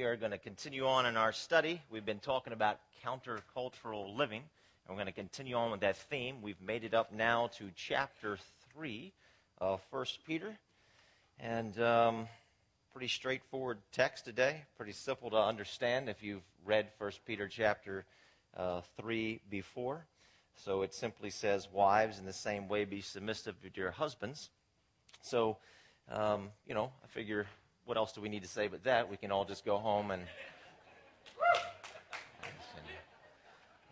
we are going to continue on in our study. We've been talking about countercultural living, and we're going to continue on with that theme. We've made it up now to chapter 3 of 1 Peter. And um, pretty straightforward text today, pretty simple to understand if you've read 1 Peter chapter uh, 3 before. So it simply says, Wives, in the same way, be submissive to your husbands. So, um, you know, I figure, what else do we need to say but that? We can all just go home and.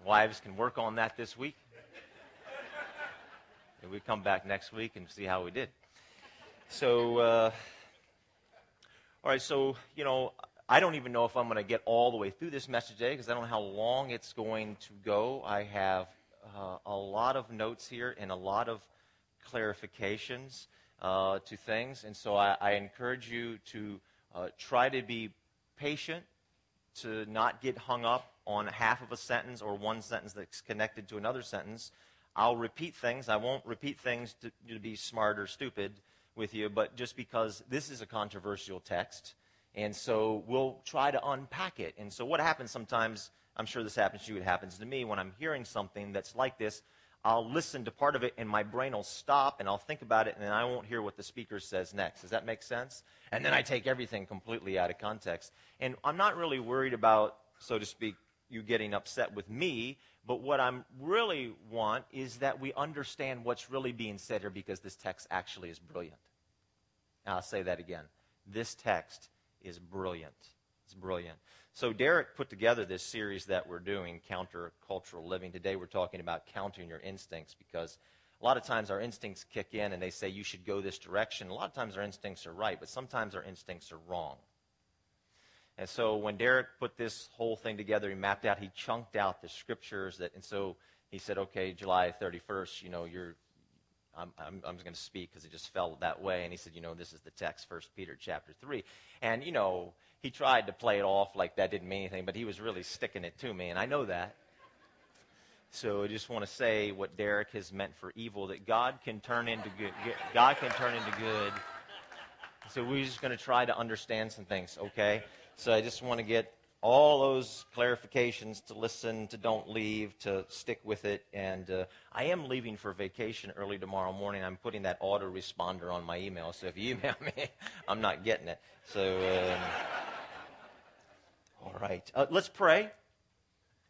wives can work on that this week. And we come back next week and see how we did. So, uh, all right, so, you know, I don't even know if I'm going to get all the way through this message today because I don't know how long it's going to go. I have uh, a lot of notes here and a lot of clarifications uh, to things. And so I, I encourage you to uh, try to be patient, to not get hung up on half of a sentence or one sentence that's connected to another sentence. I'll repeat things. I won't repeat things to, to be smart or stupid with you, but just because this is a controversial text. And so we'll try to unpack it. And so what happens sometimes, I'm sure this happens to you, it happens to me, when I'm hearing something that's like this, I'll listen to part of it and my brain will stop and I'll think about it and then I won't hear what the speaker says next. Does that make sense? And then I take everything completely out of context. And I'm not really worried about, so to speak, you getting upset with me, but what I really want is that we understand what's really being said here because this text actually is brilliant. I'll say that again. This text is brilliant. It's brilliant. So Derek put together this series that we're doing, Countercultural Living. Today we're talking about countering your instincts because a lot of times our instincts kick in and they say you should go this direction. A lot of times our instincts are right, but sometimes our instincts are wrong. And so when Derek put this whole thing together, he mapped out, he chunked out the scriptures that, and so he said, okay, July 31st, you know, you're, I'm, I'm, I'm going to speak because it just fell that way. And he said, you know, this is the text, First Peter chapter 3. And, you know, he tried to play it off like that didn't mean anything, but he was really sticking it to me, and I know that. So I just want to say what Derek has meant for evil, that God can turn into good. God can turn into good. So we're just going to try to understand some things, okay? So I just want to get all those clarifications to listen, to don't leave, to stick with it. And uh, I am leaving for vacation early tomorrow morning. I'm putting that autoresponder on my email. So if you email me, I'm not getting it. So, um, all right. Uh, let's pray.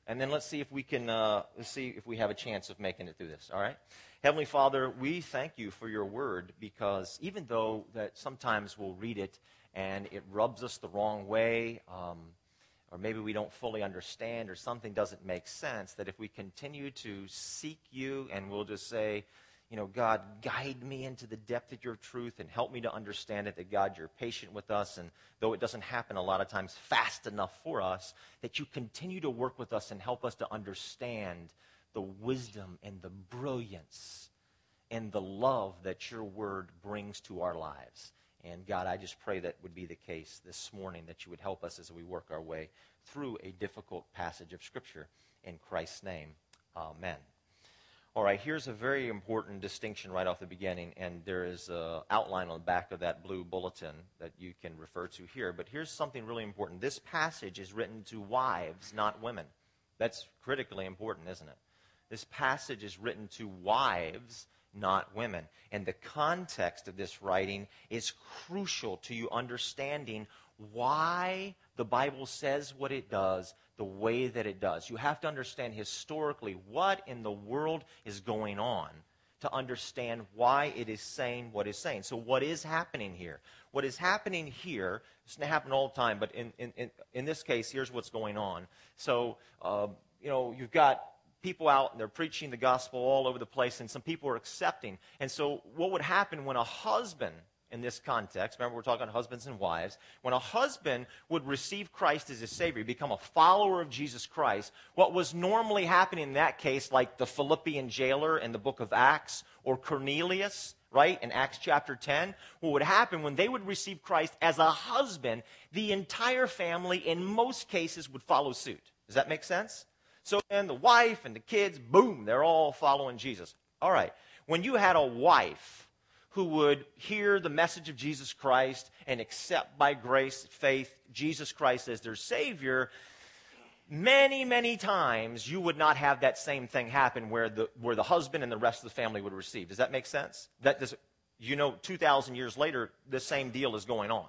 And then let's see if we can, uh, see if we have a chance of making it through this. All right? Heavenly Father, we thank you for your word because even though that sometimes we'll read it and it rubs us the wrong way, um, or maybe we don't fully understand, or something doesn't make sense, that if we continue to seek you and we'll just say, you know, God, guide me into the depth of your truth and help me to understand it, that God, you're patient with us, and though it doesn't happen a lot of times fast enough for us, that you continue to work with us and help us to understand the wisdom and the brilliance and the love that your word brings to our lives. And God, I just pray that would be the case this morning, that you would help us as we work our way through a difficult passage of Scripture. In Christ's name, amen. All right, here's a very important distinction right off the beginning, and there is an outline on the back of that blue bulletin that you can refer to here. But here's something really important. This passage is written to wives, not women. That's critically important, isn't it? This passage is written to wives, not women. And the context of this writing is crucial to you understanding why the Bible says what it does the way that it does. You have to understand historically what in the world is going on to understand why it is saying what it's saying. So, what is happening here? What is happening here, it's going to happen all the time, but in, in, in, in this case, here's what's going on. So, uh, you know, you've got people out and they're preaching the gospel all over the place, and some people are accepting. And so, what would happen when a husband in this context, remember we're talking husbands and wives, when a husband would receive Christ as his Savior, become a follower of Jesus Christ, what was normally happening in that case, like the Philippian jailer in the book of Acts, or Cornelius, right, in Acts chapter 10, what would happen when they would receive Christ as a husband, the entire family, in most cases, would follow suit. Does that make sense? So then the wife and the kids, boom, they're all following Jesus. All right. When you had a wife who would hear the message of Jesus Christ and accept by grace, faith, Jesus Christ as their Savior, many, many times you would not have that same thing happen where the, where the husband and the rest of the family would receive. Does that make sense? That does, you know, 2,000 years later, the same deal is going on.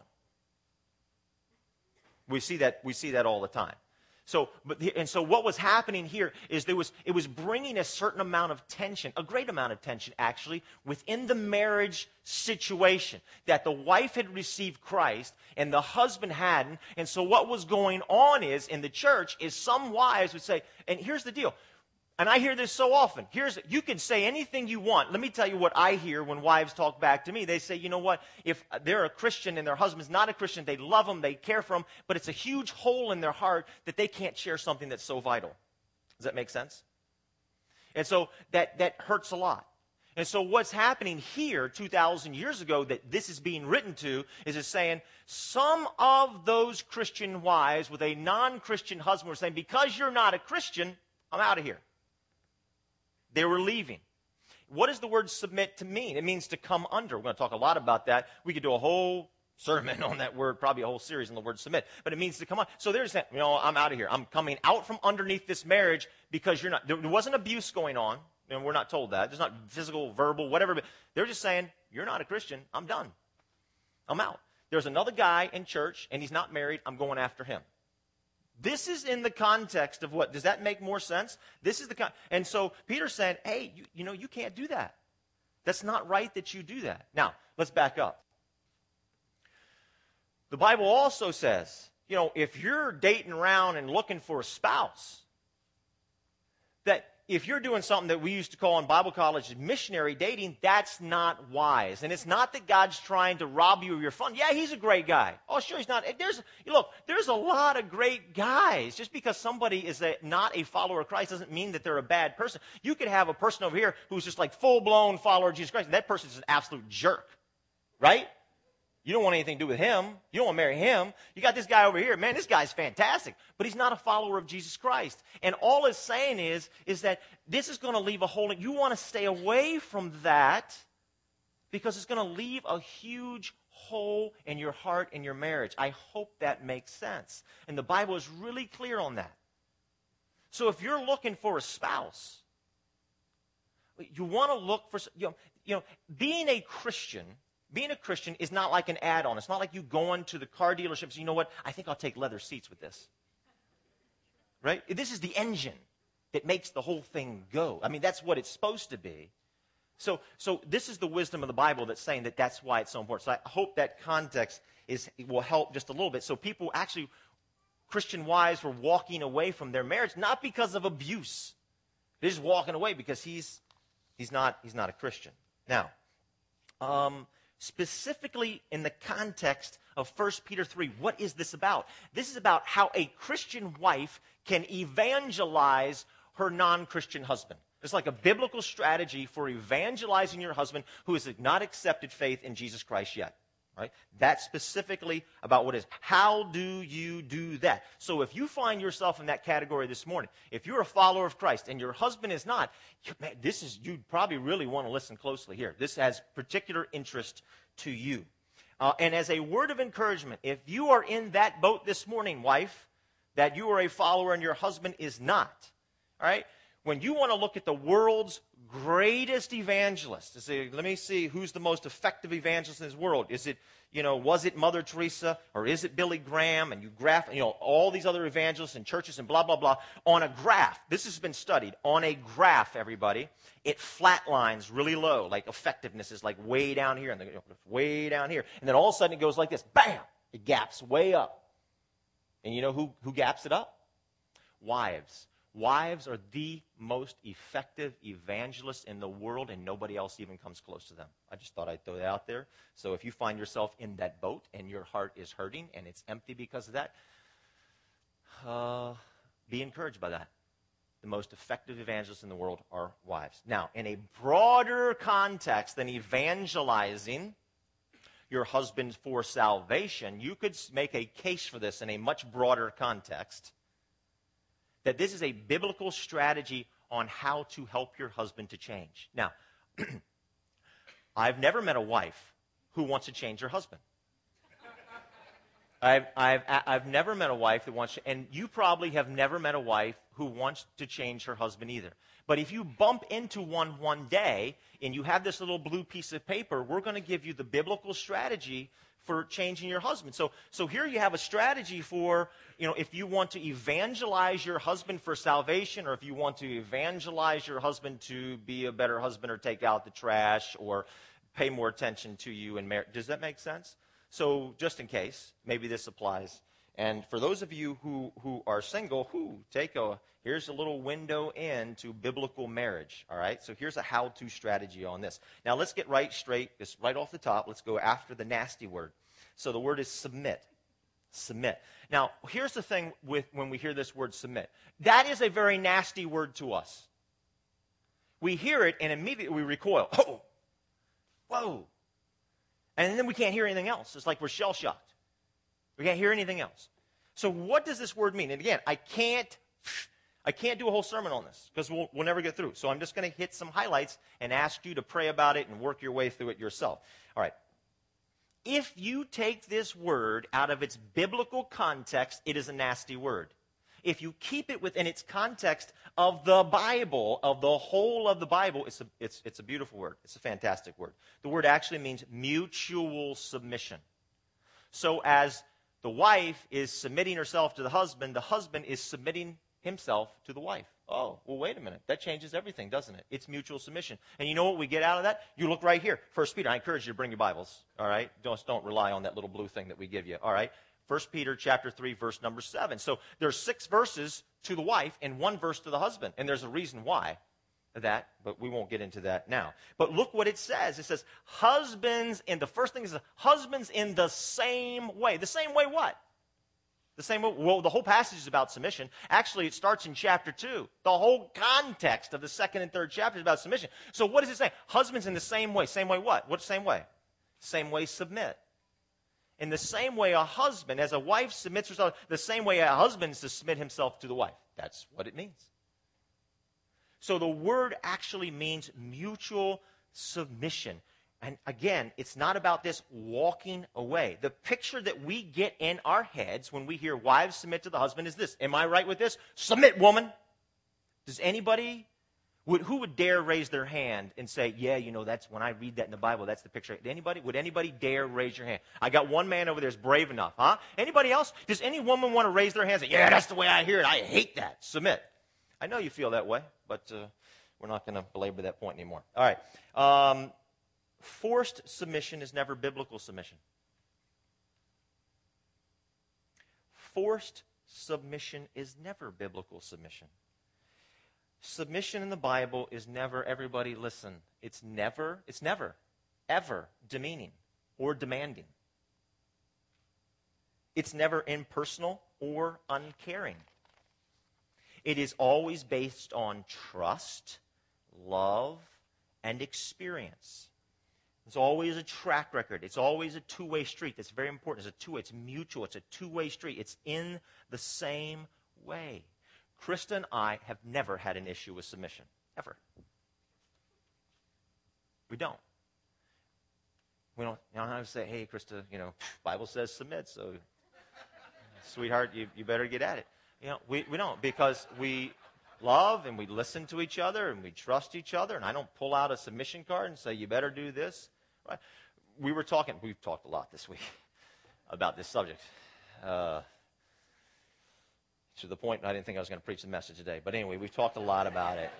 We see that, we see that all the time. So, but, and so what was happening here is there was, it was bringing a certain amount of tension, a great amount of tension actually, within the marriage situation. That the wife had received Christ and the husband hadn't. And so what was going on is, in the church, is some wives would say, and here's the deal. And I hear this so often. Here's, you can say anything you want. Let me tell you what I hear when wives talk back to me. They say, you know what? If they're a Christian and their husband's not a Christian, they love them, they care for them, but it's a huge hole in their heart that they can't share something that's so vital. Does that make sense? And so that, that hurts a lot. And so what's happening here 2,000 years ago that this is being written to is it's saying some of those Christian wives with a non-Christian husband were saying, because you're not a Christian, I'm out of here. They were leaving. What does the word submit to mean? It means to come under. We're going to talk a lot about that. We could do a whole sermon on that word, probably a whole series on the word submit, but it means to come on. So there's that, you know, I'm out of here. I'm coming out from underneath this marriage because you're not, there wasn't abuse going on. And we're not told that. There's not physical, verbal, whatever. They're just saying, you're not a Christian. I'm done. I'm out. There's another guy in church and he's not married. I'm going after him. This is in the context of what? Does that make more sense? This is the con- and so Peter said, "Hey, you, you know, you can't do that. That's not right that you do that." Now, let's back up. The Bible also says, you know, if you're dating around and looking for a spouse, that if you're doing something that we used to call in Bible college missionary dating, that's not wise. And it's not that God's trying to rob you of your fun. Yeah, he's a great guy. Oh, sure, he's not. There's, look, there's a lot of great guys. Just because somebody is a, not a follower of Christ doesn't mean that they're a bad person. You could have a person over here who's just like full blown follower of Jesus Christ, and that person's an absolute jerk. Right? You don't want anything to do with him. You don't want to marry him. You got this guy over here. Man, this guy's fantastic, but he's not a follower of Jesus Christ. And all it's saying is, is that this is going to leave a hole. In, you want to stay away from that because it's going to leave a huge hole in your heart and your marriage. I hope that makes sense. And the Bible is really clear on that. So if you're looking for a spouse, you want to look for, you know, you know being a Christian – being a Christian is not like an add on. It's not like you going to the car dealership dealerships. You know what? I think I'll take leather seats with this. Right? This is the engine that makes the whole thing go. I mean, that's what it's supposed to be. So, so this is the wisdom of the Bible that's saying that that's why it's so important. So I hope that context is, will help just a little bit. So people actually, Christian wives were walking away from their marriage, not because of abuse. They're just walking away because he's, he's, not, he's not a Christian. Now, um, specifically in the context of 1 Peter 3. What is this about? This is about how a Christian wife can evangelize her non Christian husband. It's like a biblical strategy for evangelizing your husband who has not accepted faith in Jesus Christ yet. Right? That's specifically about what is. How do you do that? So if you find yourself in that category this morning, if you're a follower of Christ and your husband is not, man, this is you probably really want to listen closely here. This has particular interest to you. Uh, and as a word of encouragement, if you are in that boat this morning, wife, that you are a follower and your husband is not, all right? When you want to look at the world's greatest evangelist. To say, let me see who's the most effective evangelist in this world. Is it, you know, was it Mother Teresa or is it Billy Graham? And you graph, you know, all these other evangelists and churches and blah, blah, blah on a graph. This has been studied. On a graph, everybody, it flatlines really low. Like effectiveness is like way down here and then way down here. And then all of a sudden it goes like this. Bam! It gaps way up. And you know who, who gaps it up? Wives. Wives are the most effective evangelists in the world, and nobody else even comes close to them. I just thought I'd throw that out there. So if you find yourself in that boat and your heart is hurting and it's empty because of that, uh, be encouraged by that. The most effective evangelists in the world are wives. Now, in a broader context than evangelizing your husband for salvation, you could make a case for this in a much broader context that this is a biblical strategy on how to help your husband to change. Now, I've never met a wife who wants to change her husband. I've, I've, I've never met a wife that wants to, and you probably have never met a wife who wants to change her husband either. But if you bump into one one day and you have this little blue piece of paper, we're going to give you the biblical strategy for changing your husband. So, so here you have a strategy for, you know, if you want to evangelize your husband for salvation, or if you want to evangelize your husband to be a better husband or take out the trash or pay more attention to you in marriage. Does that make sense? So, just in case, maybe this applies. And for those of you who, who are single, who take a here's a little window into biblical marriage. All right. So here's a how-to strategy on this. Now let's get right straight, just right off the top. Let's go after the nasty word. So the word is submit. Submit. Now, here's the thing with when we hear this word submit. That is a very nasty word to us. We hear it and immediately we recoil. Oh, whoa. And then we can't hear anything else. It's like we're shell shocked. We can't hear anything else. So, what does this word mean? And again, I can't. I can't do a whole sermon on this because we'll, we'll never get through. So I'm just going to hit some highlights and ask you to pray about it and work your way through it yourself. All right. If you take this word out of its biblical context, it is a nasty word. If you keep it within its context of the Bible, of the whole of the Bible, it's a, it's, it's a beautiful word. It's a fantastic word. The word actually means mutual submission. So as the wife is submitting herself to the husband, the husband is submitting himself to the wife. Oh, well, wait a minute. That changes everything, doesn't it? It's mutual submission. And you know what we get out of that? You look right here. First Peter. I encourage you to bring your Bibles. All right? Don't, don't rely on that little blue thing that we give you. All right? First Peter chapter 3, verse number 7. So there's six verses to the wife and one verse to the husband. And there's a reason why that, but we won't get into that now. But look what it says. It says, husbands in the first thing is husbands in the same way. The same way what? The same way, well, the whole passage is about submission. Actually, it starts in chapter 2. The whole context of the second and third chapter is about submission. So what does it say? Husbands in the same way. Same way what? What same way? Same way submit. In the same way a husband, as a wife submits herself, the same way a husband is to submit himself to the wife. That's what it means. So the word actually means mutual submission. And again, it's not about this walking away. The picture that we get in our heads when we hear wives submit to the husband is this. Am I right with this? Submit, woman. Does anybody, would, who would dare raise their hand and say, yeah, you know, that's when I read that in the Bible, that's the picture. Anybody, would anybody dare raise your hand? I got one man over there is brave enough, huh? Anybody else? Does any woman want to raise their hand and say, yeah, that's the way I hear it. I hate that. Submit. I know you feel that way, but uh, we're not going to belabor that point anymore. All right. Um, forced submission is never biblical submission. Forced submission is never biblical submission. Submission in the Bible is never, everybody listen, it's never, it's never, ever demeaning or demanding. It's never impersonal or uncaring. It is always based on trust, love, and experience. It's always a track record. It's always a two way street. That's very important. It's a two it's mutual. It's a two way street. It's in the same way. Krista and I have never had an issue with submission. Ever. We don't. We don't, you don't have to say, hey, Krista, you know, Bible says submit, so sweetheart, you, you better get at it. You know, we, we don't because we love and we listen to each other and we trust each other. And I don't pull out a submission card and say, you better do this. We were talking, we've talked a lot this week about this subject. Uh, to the point I didn't think I was going to preach the message today. But anyway, we've talked a lot about it.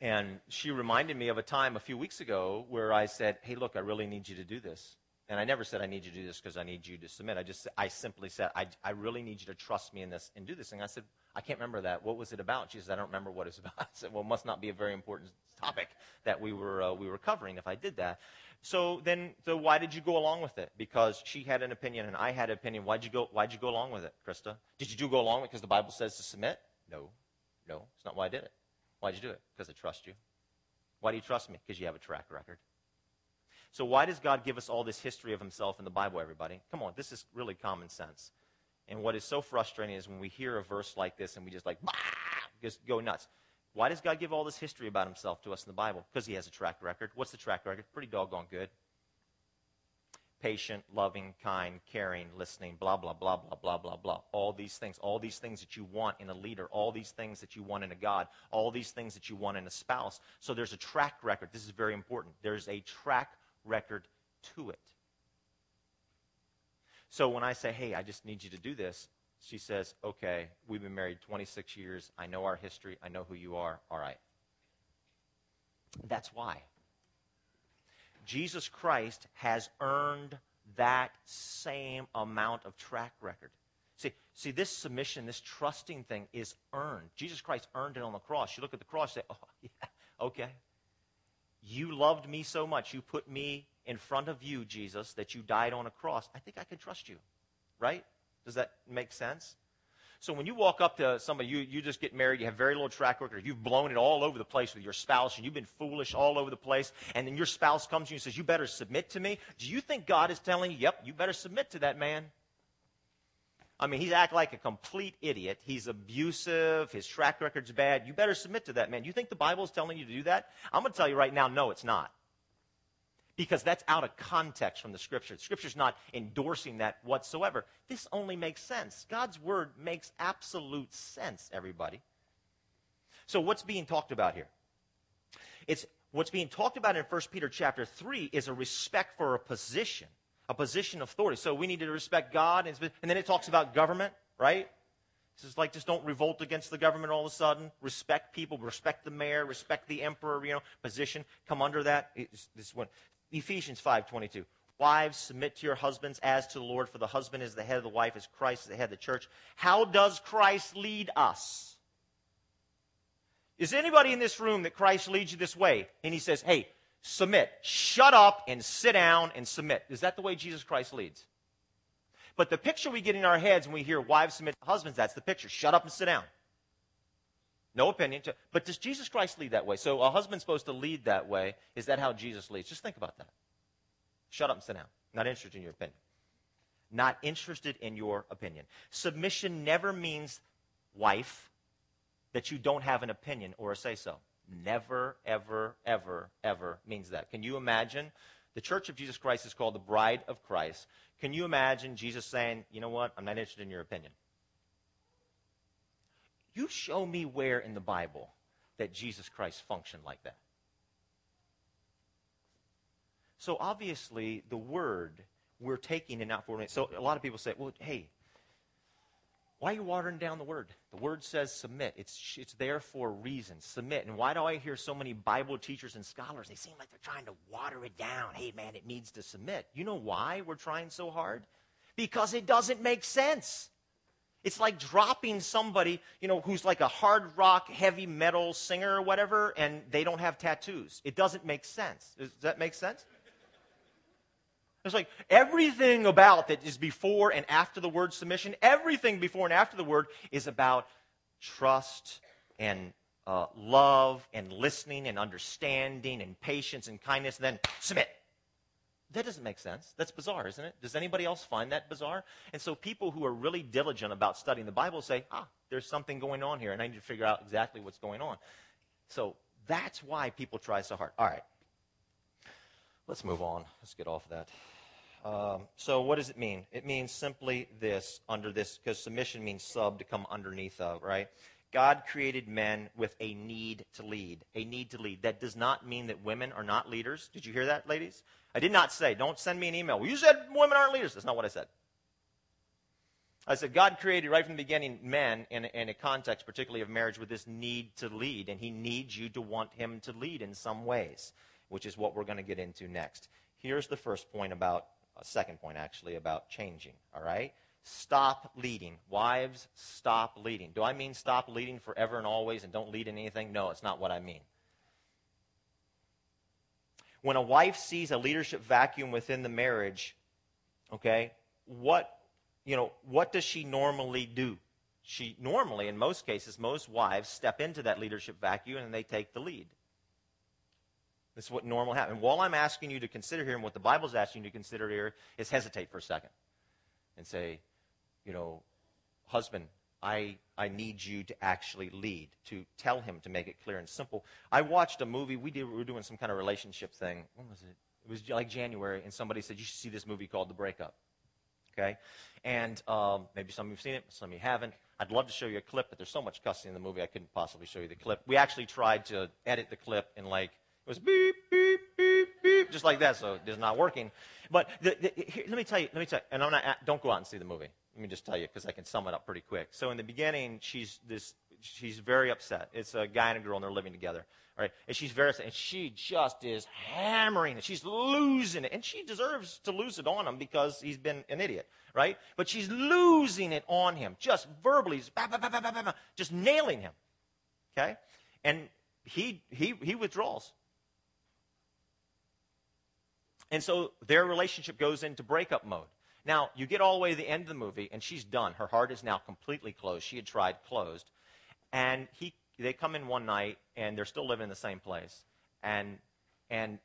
And she reminded me of a time a few weeks ago where I said, Hey, look, I really need you to do this. And I never said I need you to do this because I need you to submit. I just I simply said I, I really need you to trust me in this and do this. And I said I can't remember that. What was it about? She said I don't remember what it's about. I said well, it must not be a very important topic that we were uh, we were covering if I did that. So then, so why did you go along with it? Because she had an opinion and I had an opinion. Why'd you go? Why'd you go along with it, Krista? Did you do go along with it because the Bible says to submit? No, no, it's not why I did it. Why'd you do it? Because I trust you. Why do you trust me? Because you have a track record. So, why does God give us all this history of himself in the Bible, everybody? Come on, this is really common sense. And what is so frustrating is when we hear a verse like this and we just like, just go nuts. Why does God give all this history about himself to us in the Bible? Because he has a track record. What's the track record? Pretty doggone good. Patient, loving, kind, caring, listening, blah, blah, blah, blah, blah, blah, blah. All these things. All these things that you want in a leader. All these things that you want in a God. All these things that you want in a spouse. So there's a track record. This is very important. There's a track record to it. So when I say, hey, I just need you to do this, she says, okay, we've been married 26 years. I know our history. I know who you are. All right. That's why. Jesus Christ has earned that same amount of track record. See, see, this submission, this trusting thing is earned. Jesus Christ earned it on the cross. You look at the cross, say, oh, yeah, okay. You loved me so much. You put me in front of you, Jesus, that you died on a cross. I think I can trust you, right? Does that make sense? So when you walk up to somebody, you, you just get married, you have very little track record, you've blown it all over the place with your spouse, and you've been foolish all over the place, and then your spouse comes to you and says, You better submit to me. Do you think God is telling you, Yep, you better submit to that man? I mean, he's acting like a complete idiot. He's abusive. His track record's bad. You better submit to that man. You think the Bible is telling you to do that? I'm going to tell you right now, no, it's not because that's out of context from the scripture. The scripture's not endorsing that whatsoever. This only makes sense. God's word makes absolute sense, everybody. So what's being talked about here? It's what's being talked about in 1 Peter chapter 3 is a respect for a position, a position of authority. So we need to respect God and, then it talks about government, right? This is like just don't revolt against the government all of a sudden. Respect people, respect the mayor, respect the emperor, you know, position. Come under that. It's, this one. Ephesians 5:22. Wives, submit to your husbands as to the Lord, for the husband is the head of the wife, as Christ is the head of the church. How does Christ lead us? Is anybody in this room that Christ leads you this way? And he says, hey, submit. Shut up and sit down and submit. Is that the way Jesus Christ leads? But the picture we get in our heads when we hear wives submit to husbands, that's the picture. Shut up and sit down. No opinion. But does Jesus Christ lead that way? So a husband's supposed to lead that way. Is that how Jesus leads? Just think about that. Shut up and sit down. Not interested in your opinion. Not interested in your opinion. Submission never means, wife, that you don't have an opinion or a say so. Never, ever, ever, ever means that. Can you imagine? The Church of Jesus Christ is called the Bride of Christ. Can you imagine Jesus saying, you know what? I'm not interested in your opinion. You show me where in the Bible that Jesus Christ functioned like that. So obviously, the word we're taking and not forming. So a lot of people say, well, hey, why are you watering down the word? The word says submit. It's, it's there for a reason. Submit. And why do I hear so many Bible teachers and scholars? They seem like they're trying to water it down. Hey, man, it needs to submit. You know why we're trying so hard? Because it doesn't make sense. It's like dropping somebody, you know, who's like a hard rock, heavy metal singer or whatever, and they don't have tattoos. It doesn't make sense. Does that make sense? It's like everything about that is before and after the word submission, everything before and after the word is about trust and uh, love and listening and understanding and patience and kindness, and then submit. That doesn't make sense. That's bizarre, isn't it? Does anybody else find that bizarre? And so people who are really diligent about studying the Bible say, ah, there's something going on here, and I need to figure out exactly what's going on. So that's why people try so hard. All right. Let's move on. Let's get off of that. Um, so what does it mean? It means simply this, under this, because submission means sub, to come underneath of, right? God created men with a need to lead, a need to lead. That does not mean that women are not leaders. Did you hear that, ladies? I did not say, don't send me an email. Well, you said women aren't leaders. That's not what I said. I said God created right from the beginning men in a, in a context, particularly of marriage, with this need to lead, and He needs you to want Him to lead in some ways, which is what we're going to get into next. Here's the first point about, second point actually, about changing, all right? Stop leading. Wives, stop leading. Do I mean stop leading forever and always and don't lead in anything? No, it's not what I mean. When a wife sees a leadership vacuum within the marriage, okay, what, you know, what does she normally do? She normally, in most cases, most wives step into that leadership vacuum and they take the lead. This is what normal happens. And while I'm asking you to consider here and what the Bible's asking you to consider here is hesitate for a second and say, you know, husband, I, I need you to actually lead, to tell him to make it clear and simple. I watched a movie. We, did, we were doing some kind of relationship thing. When was it? It was like January, and somebody said, You should see this movie called The Breakup. Okay? And um, maybe some of you have seen it, some of you haven't. I'd love to show you a clip, but there's so much cussing in the movie, I couldn't possibly show you the clip. We actually tried to edit the clip in like, it was beep, beep, beep, beep, just like that, so it's not working. But the, the, here, let me tell you, let me tell you, and I'm not, uh, don't go out and see the movie. Let me just tell you, because I can sum it up pretty quick. So in the beginning, she's this, she's very upset. It's a guy and a girl, and they're living together. Right, and she's very upset, and she just is hammering it. She's losing it, and she deserves to lose it on him because he's been an idiot, right? But she's losing it on him, just verbally, bah, bah, bah, just nailing him. Okay, and he he he withdraws. And so their relationship goes into breakup mode. Now, you get all the way to the end of the movie, and she's done. Her heart is now completely closed. She had tried closed. And he, they come in one night, and they're still living in the same place. And, and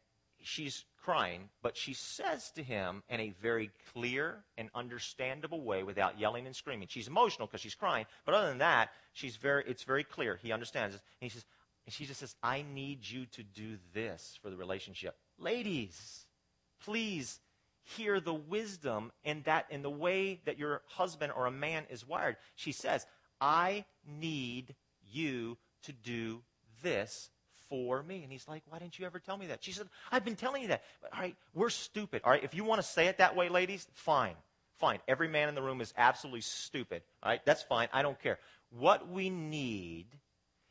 she's crying, but she says to him in a very clear and understandable way without yelling and screaming. She's emotional because she's crying, but other than that, she's very, it's very clear. He understands this. And he says, and she just says, I need you to do this for the relationship. Ladies, please hear the wisdom in that in the way that your husband or a man is wired. She says, I need you to do this for me. And he's like, Why didn't you ever tell me that? She said, I've been telling you that. But, all right, we're stupid. All right, if you want to say it that way, ladies, fine. Fine. Every man in the room is absolutely stupid. All right, that's fine. I don't care. What we need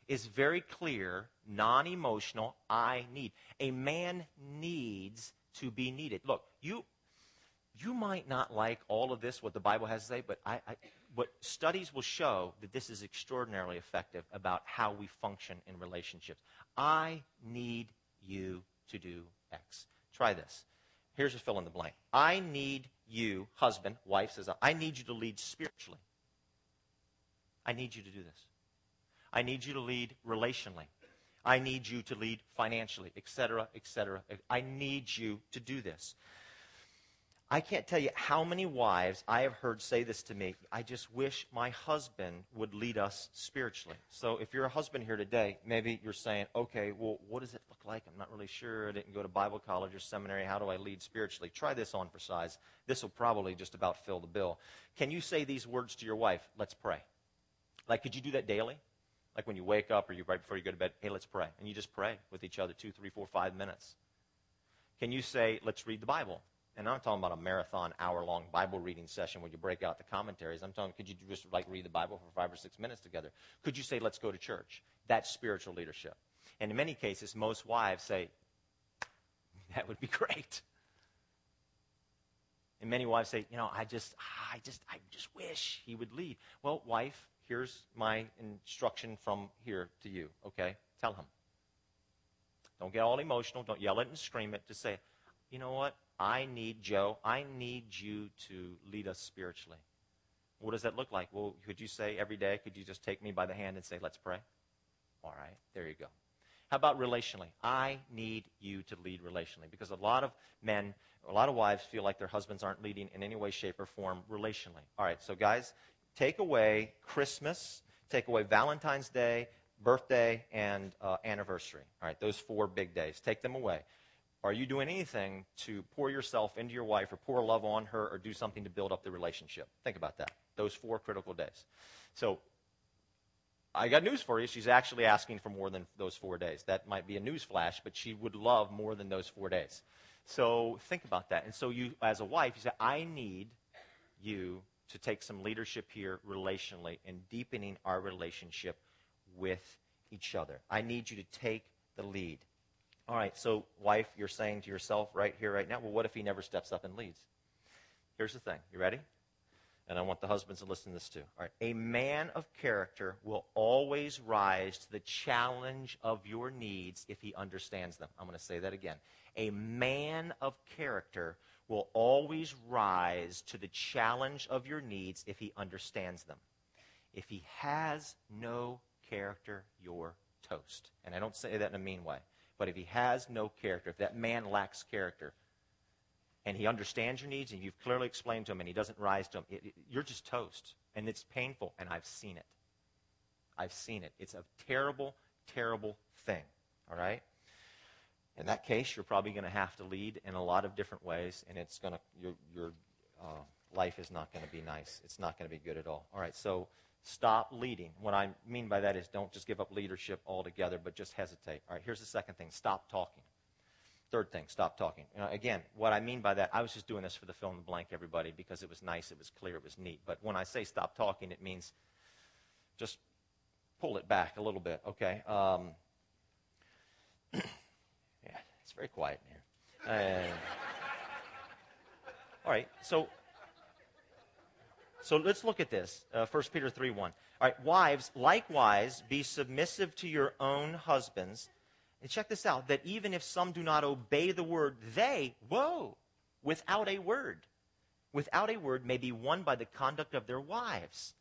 is very clear, non emotional, I need. A man needs to be needed. Look, you you might not like all of this, what the Bible has to say, but I, I, what studies will show that this is extraordinarily effective about how we function in relationships. I need you to do X. Try this. Here's a fill in the blank. I need you, husband, wife says, I need you to lead spiritually. I need you to do this. I need you to lead relationally. I need you to lead financially, etc., etc. I need you to do this. I can't tell you how many wives I have heard say this to me. I just wish my husband would lead us spiritually. So if you're a husband here today, maybe you're saying, okay, well, what does it look like? I'm not really sure. I didn't go to Bible college or seminary. How do I lead spiritually? Try this on for size. This will probably just about fill the bill. Can you say these words to your wife? Let's pray. Like, could you do that daily? Like when you wake up or you right before you go to bed, hey, let's pray. And you just pray with each other two, three, four, five minutes. Can you say, let's read the Bible? and I'm not talking about a marathon hour long Bible reading session where you break out the commentaries. I'm talking, could you just like read the Bible for five or six minutes together? Could you say, let's go to church? That's spiritual leadership. And in many cases, most wives say, that would be great. And many wives say, you know, I just, I just, I just wish he would lead. Well, wife, here's my instruction from here to you, okay? Tell him. Don't get all emotional. Don't yell it and scream it. Just say, you know what? I need Joe, I need you to lead us spiritually. What does that look like? Well, could you say every day, could you just take me by the hand and say, let's pray? All right, there you go. How about relationally? I need you to lead relationally because a lot of men, a lot of wives feel like their husbands aren't leading in any way, shape, or form relationally. All right, so guys, take away Christmas, take away Valentine's Day, birthday, and uh, anniversary. All right, those four big days. Take them away. Are you doing anything to pour yourself into your wife or pour love on her or do something to build up the relationship? Think about that. Those four critical days. So, I got news for you. She's actually asking for more than those four days. That might be a news flash, but she would love more than those four days. So, think about that. And so, you, as a wife, you say, I need you to take some leadership here relationally and deepening our relationship with each other. I need you to take the lead. All right, so wife, you're saying to yourself right here, right now, well, what if he never steps up and leads? Here's the thing. You ready? And I want the husbands to listen to this too. All right. A man of character will always rise to the challenge of your needs if he understands them. I'm going to say that again. A man of character will always rise to the challenge of your needs if he understands them. If he has no character, you're toast. And I don't say that in a mean way. But if he has no character, if that man lacks character, and he understands your needs and you've clearly explained to him and he doesn't rise to them, it, it, you're just toast. And it's painful, and I've seen it. I've seen it. It's a terrible, terrible thing. All right? In that case, you're probably going to have to lead in a lot of different ways, and it's going to, your, your uh, life is not going to be nice. It's not going to be good at all. All right, so stop leading. What I mean by that is don't just give up leadership altogether, but just hesitate. All right, here's the second thing stop talking. Third thing, stop talking. You know, again, what I mean by that, I was just doing this for the fill in the blank, everybody, because it was nice, it was clear, it was neat. But when I say stop talking, it means just pull it back a little bit, okay? Um, it's very quiet in here. All right, so so let's look at this. Uh, 1 Peter 3 1. All right, wives, likewise, be submissive to your own husbands. And check this out that even if some do not obey the word, they, whoa, without a word, without a word, may be won by the conduct of their wives.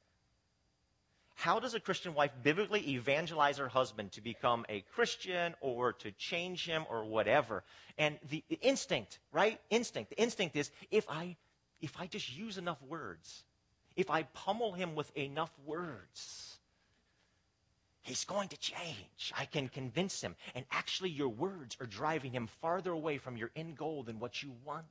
How does a Christian wife biblically evangelize her husband to become a Christian or to change him or whatever? And the instinct, right? Instinct. The instinct is if I if I just use enough words, if I pummel him with enough words, he's going to change. I can convince him. And actually, your words are driving him farther away from your end goal than what you want.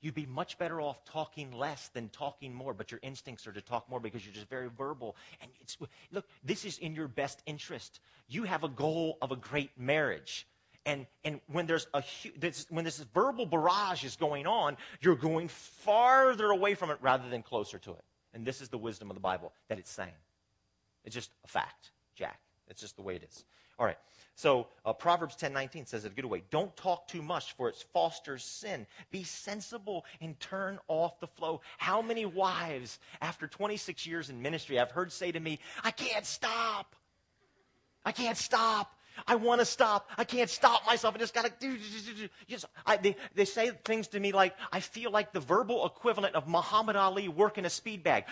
You'd be much better off talking less than talking more, but your instincts are to talk more because you're just very verbal. And it's, look, this is in your best interest. You have a goal of a great marriage. And, and when, there's a, this, when this verbal barrage is going on, you're going farther away from it rather than closer to it. And this is the wisdom of the Bible that it's saying. It's just a fact, Jack. It's just the way it is. All right. So uh, Proverbs 10:19 says it a good way. Don't talk too much, for it fosters sin. Be sensible and turn off the flow. How many wives, after 26 years in ministry, I've heard say to me, "I can't stop. I can't stop. I want to stop. I can't stop myself. I just got to do. Just, I, they, they say things to me like, I feel like the verbal equivalent of Muhammad Ali working a speed bag.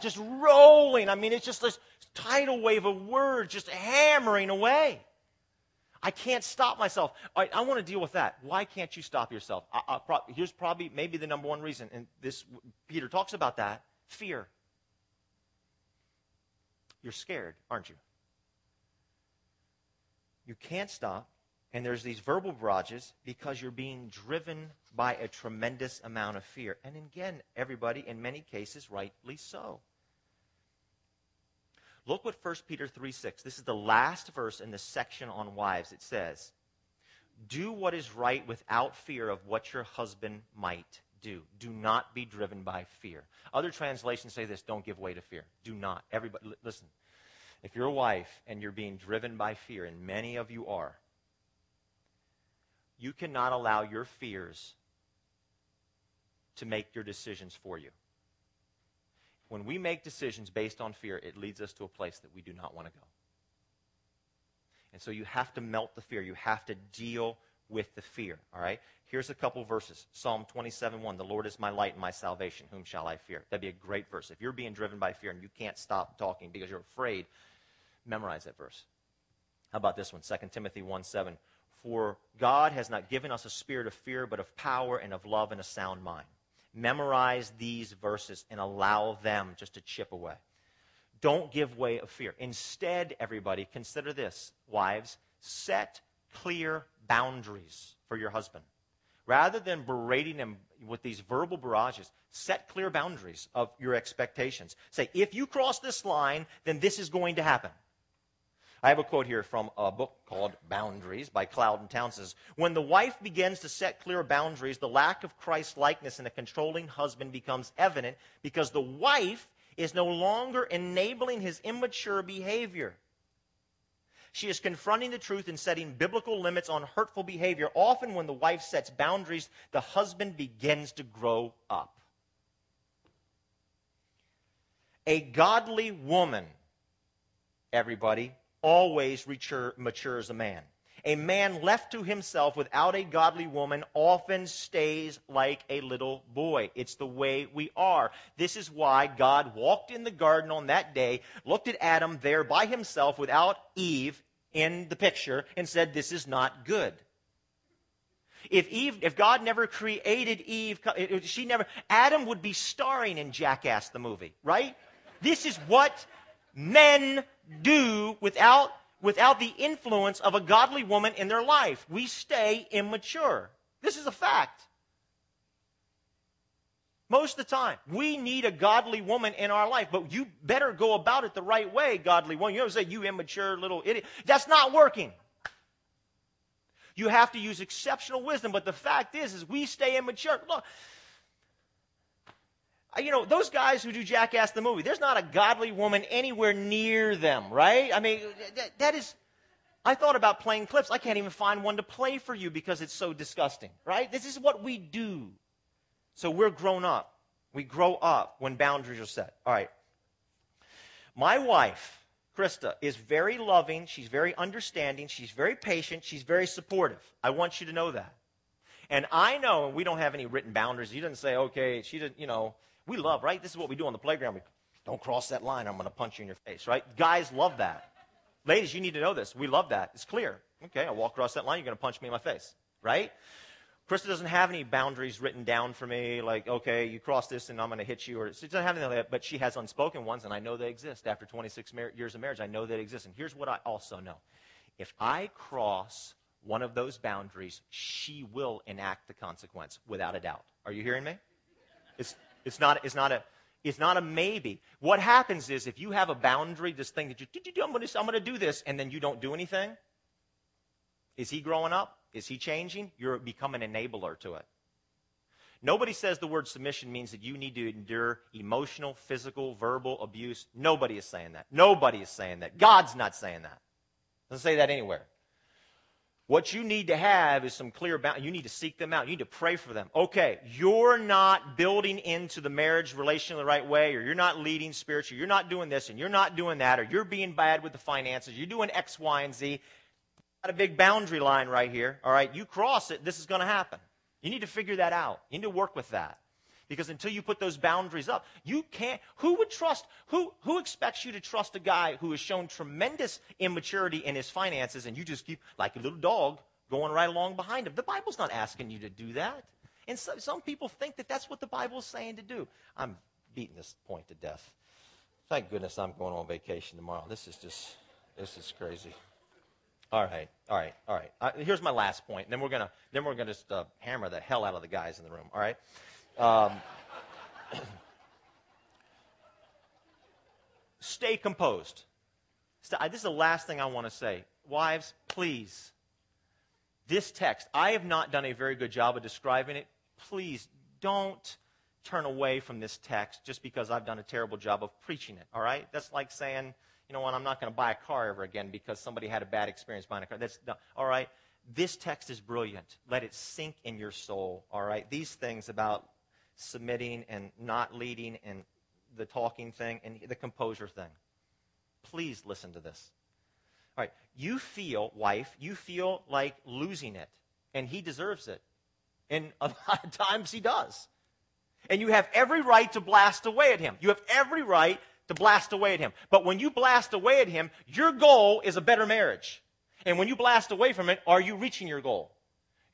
Just rolling. I mean, it's just this tidal wave of words just hammering away. I can't stop myself. I, I want to deal with that. Why can't you stop yourself? I, pro- here's probably maybe the number one reason, and this Peter talks about that: fear. You're scared, aren't you? You can't stop. And there's these verbal barrages because you're being driven by a tremendous amount of fear. And again, everybody, in many cases, rightly so. Look what 1 Peter 3 6. This is the last verse in the section on wives. It says, Do what is right without fear of what your husband might do. Do not be driven by fear. Other translations say this don't give way to fear. Do not. Everybody, listen. If you're a wife and you're being driven by fear, and many of you are, you cannot allow your fears to make your decisions for you. When we make decisions based on fear, it leads us to a place that we do not want to go. And so you have to melt the fear. You have to deal with the fear. All right? Here's a couple verses. Psalm 27 1. The Lord is my light and my salvation. Whom shall I fear? That'd be a great verse. If you're being driven by fear and you can't stop talking because you're afraid, memorize that verse. How about this one? 2 Timothy 1 7. For God has not given us a spirit of fear, but of power and of love and a sound mind. Memorize these verses and allow them just to chip away. Don't give way of fear. Instead, everybody, consider this, wives, set clear boundaries for your husband. Rather than berating him with these verbal barrages, set clear boundaries of your expectations. Say, if you cross this line, then this is going to happen. I have a quote here from a book called Boundaries by Cloud and Townsend. Says, when the wife begins to set clear boundaries, the lack of Christ likeness in a controlling husband becomes evident because the wife is no longer enabling his immature behavior. She is confronting the truth and setting biblical limits on hurtful behavior. Often, when the wife sets boundaries, the husband begins to grow up. A godly woman, everybody, always mature, matures a man. A man left to himself without a godly woman often stays like a little boy. It's the way we are. This is why God walked in the garden on that day, looked at Adam there by himself without Eve in the picture, and said, This is not good. If Eve, if God never created Eve, she never, Adam would be starring in Jackass the movie, right? This is what men do without, without the influence of a godly woman in their life. We stay immature. This is a fact. Most of the time, we need a godly woman in our life, but you better go about it the right way, godly woman. You don't say, you immature little idiot. That's not working. You have to use exceptional wisdom, but the fact is, is we stay immature. Look, Uh, you know, those guys who do Jackass the movie, there's not a godly woman anywhere near them, right? I mean, that, that is, I thought about playing clips. I can't even find one to play for you because it's so disgusting, right? This is what we do. So we're grown up. We grow up when boundaries are set. All right. My wife, Krista, is very loving. She's very understanding. She's very patient. She's very supportive. I want you to know that. And I know and we don't have any written boundaries. You didn't say, okay, she didn't, you know, we love, right? This is what we do on the playground. We don't cross that line. I'm going to punch you in your face, right? Guys love that. Ladies, you need to know this. We love that. It's clear. Okay, I walk across that line. You're going to punch me in my face, right? Krista doesn't have any boundaries written down for me, like, okay, you cross this and I'm going to hit you. Or she doesn't have anything like that, but she has unspoken ones, and I know they exist. After 26 mar- years of marriage, I know they exist. And here's what I also know if I cross one of those boundaries, she will enact the consequence without a doubt. Are you hearing me? It's, it's, not, it's, not, a, it's not a maybe. What happens is if you have a boundary, this thing that you, I'm going to do this, and then you don't do anything, is he growing up? Is he changing? You're become an enabler to it. Nobody says the word submission means that you need to endure emotional, physical, verbal abuse. Nobody is saying that. Nobody is saying that. God's not saying that. Doesn't say that anywhere. What you need to have is some clear boundaries. You need to seek them out. You need to pray for them. Okay, you're not building into the marriage relation the right way, or you're not leading spiritually, you're not doing this, and you're not doing that, or you're being bad with the finances, you're doing X, Y, and Z got a big boundary line right here. All right, you cross it, this is going to happen. You need to figure that out. You need to work with that. Because until you put those boundaries up, you can't. Who would trust? Who, who expects you to trust a guy who has shown tremendous immaturity in his finances and you just keep, like a little dog, going right along behind him? The Bible's not asking you to do that. And so, some people think that that's what the Bible's saying to do. I'm beating this point to death. Thank goodness I'm going on vacation tomorrow. This is just, this is crazy. All right, all right, all right. Uh, here's my last point. Then we're gonna then we're gonna just uh, hammer the hell out of the guys in the room. All right. Um, stay composed. This is the last thing I want to say. Wives, please. This text, I have not done a very good job of describing it. Please don't turn away from this text just because I've done a terrible job of preaching it. All right? That's like saying you know what, I'm not going to buy a car ever again because somebody had a bad experience buying a car. That's not, all right. This text is brilliant. Let it sink in your soul. All right. These things about submitting and not leading and the talking thing and the composure thing. Please listen to this. All right. You feel, wife, you feel like losing it, and he deserves it. And a lot of times he does. And you have every right to blast away at him. You have every right to blast away at him. But when you blast away at him, your goal is a better marriage. And when you blast away from it, are you reaching your goal?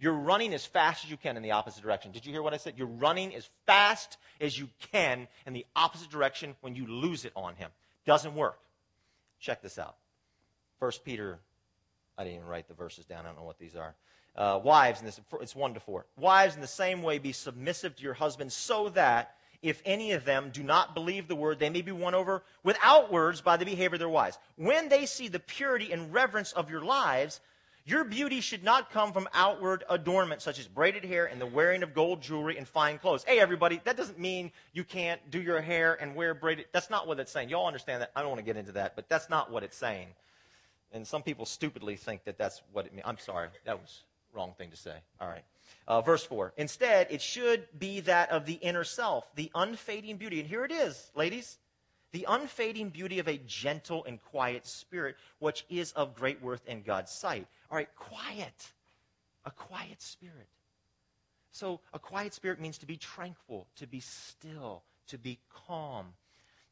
You're running as fast as you can in the opposite direction. Did you hear what I said? You're running as fast as you can in the opposite direction when you lose it on him. Doesn't work. Check this out. First Peter, I didn't even write the verses down. I don't know what these are. Uh, wives, and this, it's one to four. Wives, in the same way, be submissive to your husbands so that if any of them do not believe the word, they may be won over without words by the behavior of their wives. When they see the purity and reverence of your lives, your beauty should not come from outward adornment, such as braided hair and the wearing of gold jewelry and fine clothes. Hey, everybody, that doesn't mean you can't do your hair and wear braided. That's not what it's saying. Y'all understand that? I don't want to get into that, but that's not what it's saying. And some people stupidly think that that's what it means. I'm sorry. That was wrong thing to say. All right. Uh, verse 4. Instead, it should be that of the inner self, the unfading beauty. And here it is, ladies. The unfading beauty of a gentle and quiet spirit, which is of great worth in God's sight. All right, quiet. A quiet spirit. So, a quiet spirit means to be tranquil, to be still, to be calm.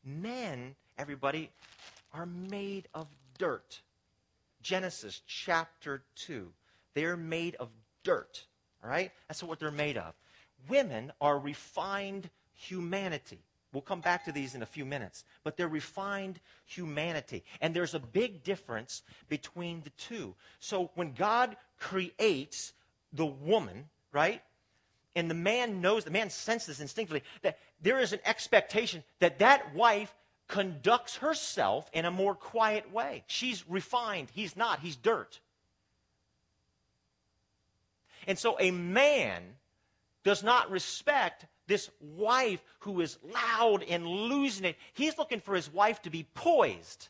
Men, everybody, are made of dirt. Genesis chapter 2. They're made of dirt. All right? That's what they're made of. Women are refined humanity. We'll come back to these in a few minutes. But they're refined humanity. And there's a big difference between the two. So when God creates the woman, right? And the man knows, the man senses instinctively that there is an expectation that that wife conducts herself in a more quiet way. She's refined. He's not. He's dirt. And so a man does not respect this wife who is loud and losing it. He's looking for his wife to be poised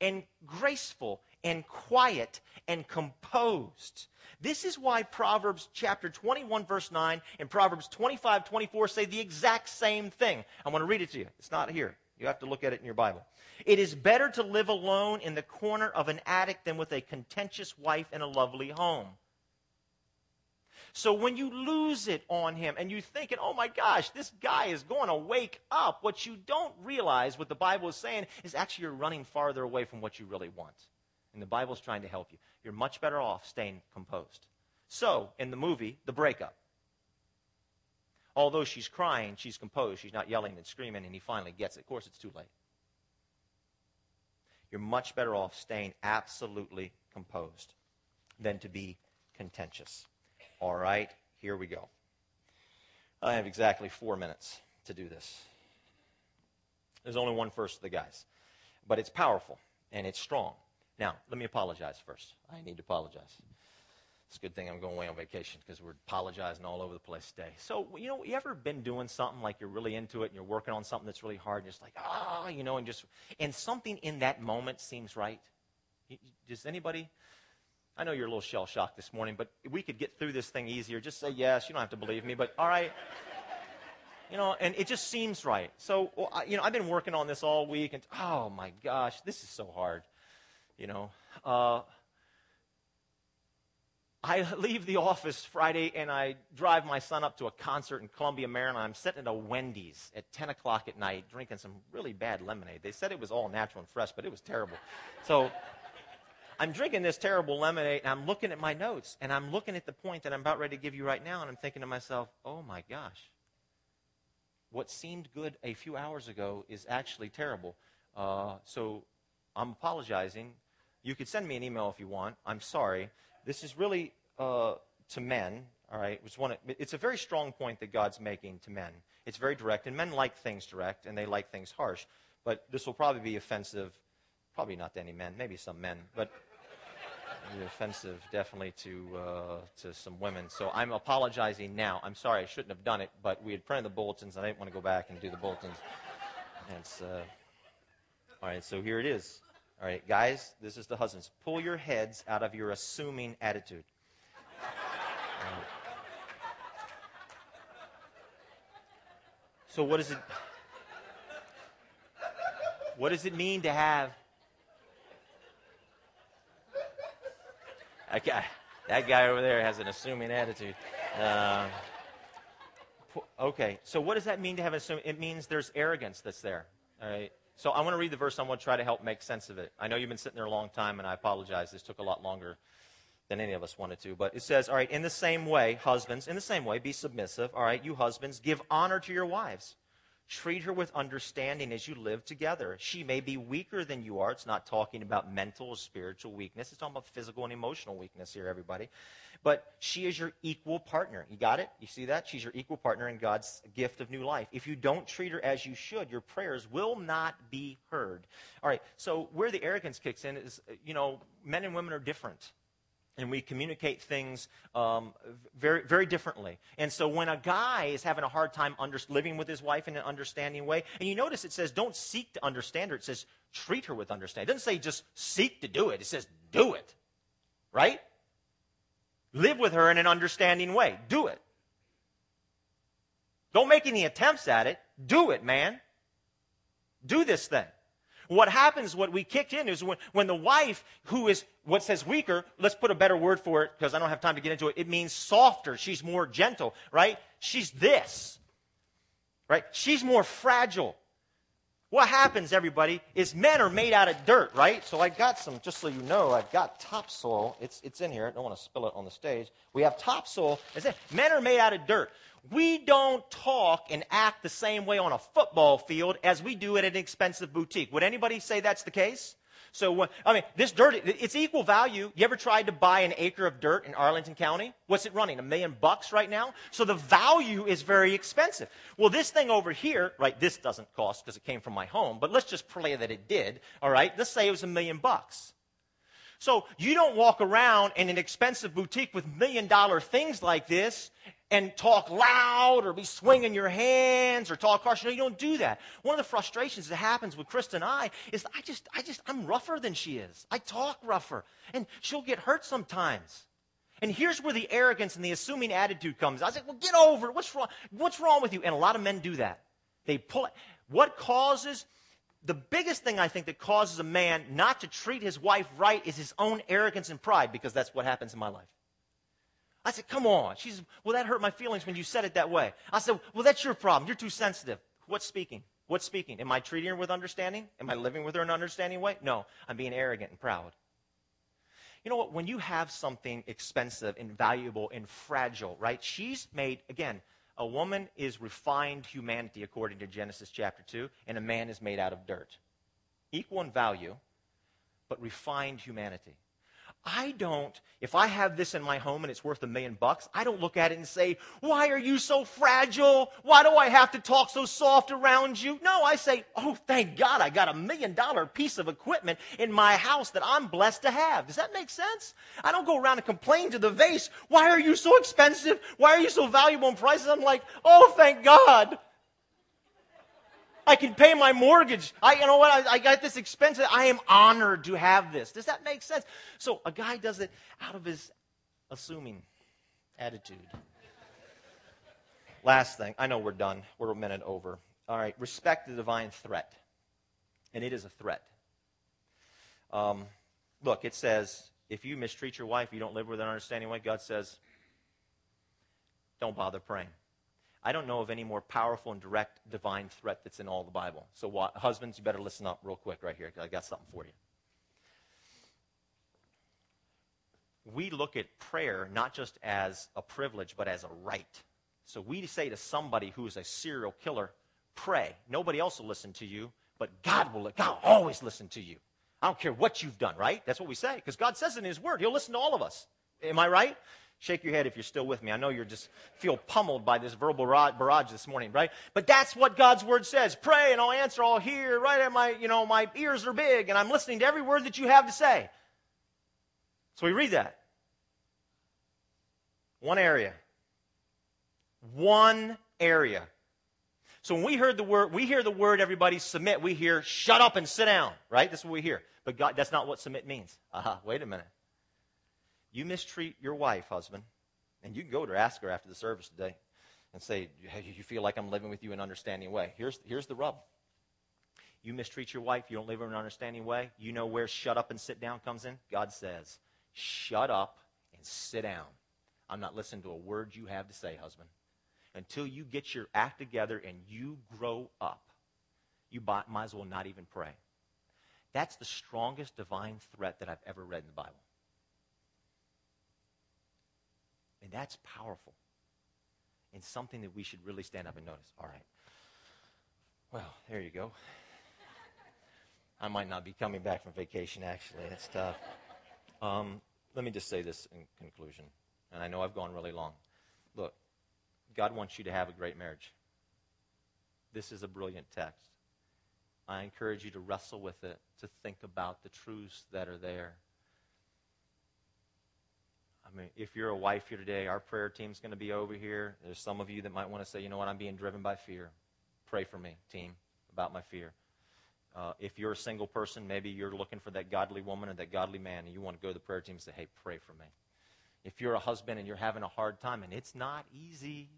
and graceful and quiet and composed. This is why Proverbs chapter 21, verse 9, and Proverbs 25, 24 say the exact same thing. I want to read it to you. It's not here. You have to look at it in your Bible. It is better to live alone in the corner of an attic than with a contentious wife in a lovely home. So when you lose it on him and you're thinking, oh my gosh, this guy is going to wake up, what you don't realize, what the Bible is saying, is actually you're running farther away from what you really want. And the Bible's trying to help you. You're much better off staying composed. So, in the movie, The Breakup, although she's crying, she's composed. She's not yelling and screaming, and he finally gets it. Of course, it's too late. You're much better off staying absolutely composed than to be contentious. All right, here we go. I have exactly four minutes to do this. There's only one verse of the guys, but it's powerful and it's strong. Now, let me apologize first. I need to apologize. It's a good thing I'm going away on vacation because we're apologizing all over the place today. So, you know, you ever been doing something like you're really into it and you're working on something that's really hard and just like, ah, you know, and just, and something in that moment seems right? Does anybody? I know you're a little shell shocked this morning, but we could get through this thing easier. Just say yes. You don't have to believe me, but all right. You know, and it just seems right. So, well, you know, I've been working on this all week, and oh my gosh, this is so hard. You know, uh, I leave the office Friday and I drive my son up to a concert in Columbia, Maryland. I'm sitting at a Wendy's at 10 o'clock at night drinking some really bad lemonade. They said it was all natural and fresh, but it was terrible. So I'm drinking this terrible lemonade and I'm looking at my notes and I'm looking at the point that I'm about ready to give you right now and I'm thinking to myself, oh my gosh, what seemed good a few hours ago is actually terrible. Uh, so I'm apologizing. You could send me an email if you want. I'm sorry. This is really uh, to men, all right? It's, one, it's a very strong point that God's making to men. It's very direct, and men like things direct, and they like things harsh. But this will probably be offensive, probably not to any men, maybe some men, but offensive definitely to uh, to some women. So I'm apologizing now. I'm sorry, I shouldn't have done it, but we had printed the bulletins, and I didn't want to go back and do the bulletins. It's, uh, all right, so here it is. All right, guys, this is the husbands. Pull your heads out of your assuming attitude. so what does it what does it mean to have guy, that guy over there has an assuming attitude. Uh, okay, so what does that mean to have an assuming? It means there's arrogance that's there. All right. So I want to read the verse. I want to try to help make sense of it. I know you've been sitting there a long time, and I apologize. This took a lot longer than any of us wanted to. But it says, all right, in the same way, husbands, in the same way, be submissive. All right, you husbands, give honor to your wives. Treat her with understanding as you live together. She may be weaker than you are. It's not talking about mental or spiritual weakness. It's talking about physical and emotional weakness here, everybody. But she is your equal partner. You got it? You see that? She's your equal partner in God's gift of new life. If you don't treat her as you should, your prayers will not be heard. All right, so where the arrogance kicks in is, you know, men and women are different and we communicate things um, very, very differently. And so when a guy is having a hard time under, living with his wife in an understanding way, and you notice it says don't seek to understand her, it says treat her with understanding. It doesn't say just seek to do it, it says do it. Right? Live with her in an understanding way. Do it. Don't make any attempts at it. Do it, man. Do this thing. What happens, what we kicked in is when, when the wife, who is what says weaker, let's put a better word for it because I don't have time to get into it. It means softer. She's more gentle, right? She's this, right? She's more fragile. What happens, everybody, is men are made out of dirt, right? So I got some, just so you know, I've got topsoil. It's, it's in here. I don't want to spill it on the stage. We have topsoil. Men are made out of dirt. We don't talk and act the same way on a football field as we do at an expensive boutique. Would anybody say that's the case? So, I mean, this dirt, it's equal value. You ever tried to buy an acre of dirt in Arlington County? What's it running? A million bucks right now? So the value is very expensive. Well, this thing over here, right, this doesn't cost because it came from my home, but let's just play that it did, all right? Let's say it was a million bucks. So you don't walk around in an expensive boutique with million dollar things like this and talk loud or be swinging your hands or talk harsh. No, you don't do that. One of the frustrations that happens with Krista and I is I just, I just, I'm rougher than she is. I talk rougher and she'll get hurt sometimes. And here's where the arrogance and the assuming attitude comes. I say, well, get over it. What's wrong? What's wrong with you? And a lot of men do that. They pull it. What causes the biggest thing I think that causes a man not to treat his wife right is his own arrogance and pride because that's what happens in my life. I said, come on. She said, well, that hurt my feelings when you said it that way. I said, well, that's your problem. You're too sensitive. What's speaking? What's speaking? Am I treating her with understanding? Am I living with her in an understanding way? No, I'm being arrogant and proud. You know what? When you have something expensive and valuable and fragile, right? She's made, again, a woman is refined humanity according to Genesis chapter 2, and a man is made out of dirt. Equal in value, but refined humanity. I don't, if I have this in my home and it's worth a million bucks, I don't look at it and say, Why are you so fragile? Why do I have to talk so soft around you? No, I say, Oh, thank God I got a million dollar piece of equipment in my house that I'm blessed to have. Does that make sense? I don't go around and complain to the vase, Why are you so expensive? Why are you so valuable in prices? I'm like, Oh, thank God. I can pay my mortgage. I, you know what? I, I got this expensive. I am honored to have this. Does that make sense? So a guy does it out of his assuming attitude. Last thing. I know we're done. We're a minute over. All right. Respect the divine threat. And it is a threat. Um, look, it says if you mistreat your wife, you don't live with an understanding way, God says, don't bother praying. I don't know of any more powerful and direct divine threat that's in all the Bible. So, husbands, you better listen up real quick right here. because I got something for you. We look at prayer not just as a privilege, but as a right. So, we say to somebody who is a serial killer, pray. Nobody else will listen to you, but God will. God will always listen to you. I don't care what you've done, right? That's what we say, because God says in His Word, He'll listen to all of us. Am I right? Shake your head if you're still with me. I know you're just feel pummeled by this verbal barrage this morning, right? But that's what God's word says. Pray and I'll answer. I'll hear. Right at my, you know, my ears are big and I'm listening to every word that you have to say. So we read that. One area. One area. So when we heard the word, we hear the word everybody submit, we hear shut up and sit down, right? That's what we hear. But God, that's not what submit means. Uh-huh, wait a minute you mistreat your wife, husband, and you can go to her, ask her after the service today and say, hey, you feel like I'm living with you in an understanding way. Here's, here's the rub. You mistreat your wife, you don't live in an understanding way. You know where shut up and sit down comes in? God says, shut up and sit down. I'm not listening to a word you have to say, husband. Until you get your act together and you grow up, you might as well not even pray. That's the strongest divine threat that I've ever read in the Bible. And that's powerful and something that we should really stand up and notice. All right. Well, there you go. I might not be coming back from vacation, actually. It's tough. Um, let me just say this in conclusion, and I know I've gone really long. Look, God wants you to have a great marriage. This is a brilliant text. I encourage you to wrestle with it, to think about the truths that are there. I mean, if you're a wife here today, our prayer team's going to be over here. There's some of you that might want to say, you know what, I'm being driven by fear. Pray for me, team, about my fear. Uh, if you're a single person, maybe you're looking for that godly woman or that godly man, and you want to go to the prayer team and say, hey, pray for me. If you're a husband and you're having a hard time, and it's not easy,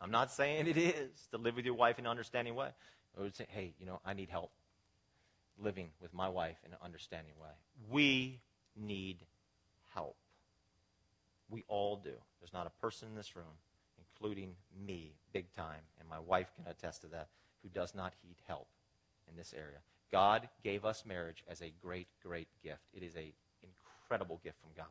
I'm not saying it is to live with your wife in an understanding way. I would say, hey, you know, I need help living with my wife in an understanding way. We need help. We all do. There's not a person in this room, including me, big time, and my wife can attest to that, who does not heed help in this area. God gave us marriage as a great, great gift. It is an incredible gift from God.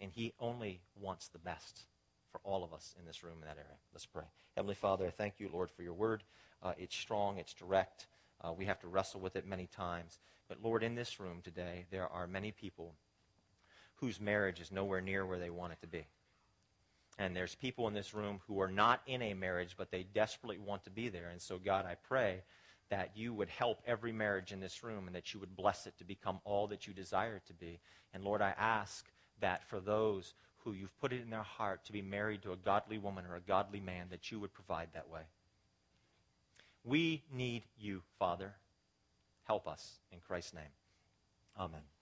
And He only wants the best for all of us in this room in that area. Let's pray. Heavenly Father, I thank you, Lord, for your word. Uh, it's strong, it's direct. Uh, we have to wrestle with it many times. But Lord, in this room today, there are many people whose marriage is nowhere near where they want it to be. And there's people in this room who are not in a marriage, but they desperately want to be there. And so, God, I pray that you would help every marriage in this room and that you would bless it to become all that you desire it to be. And Lord, I ask that for those who you've put it in their heart to be married to a godly woman or a godly man, that you would provide that way. We need you, Father. Help us in Christ's name. Amen.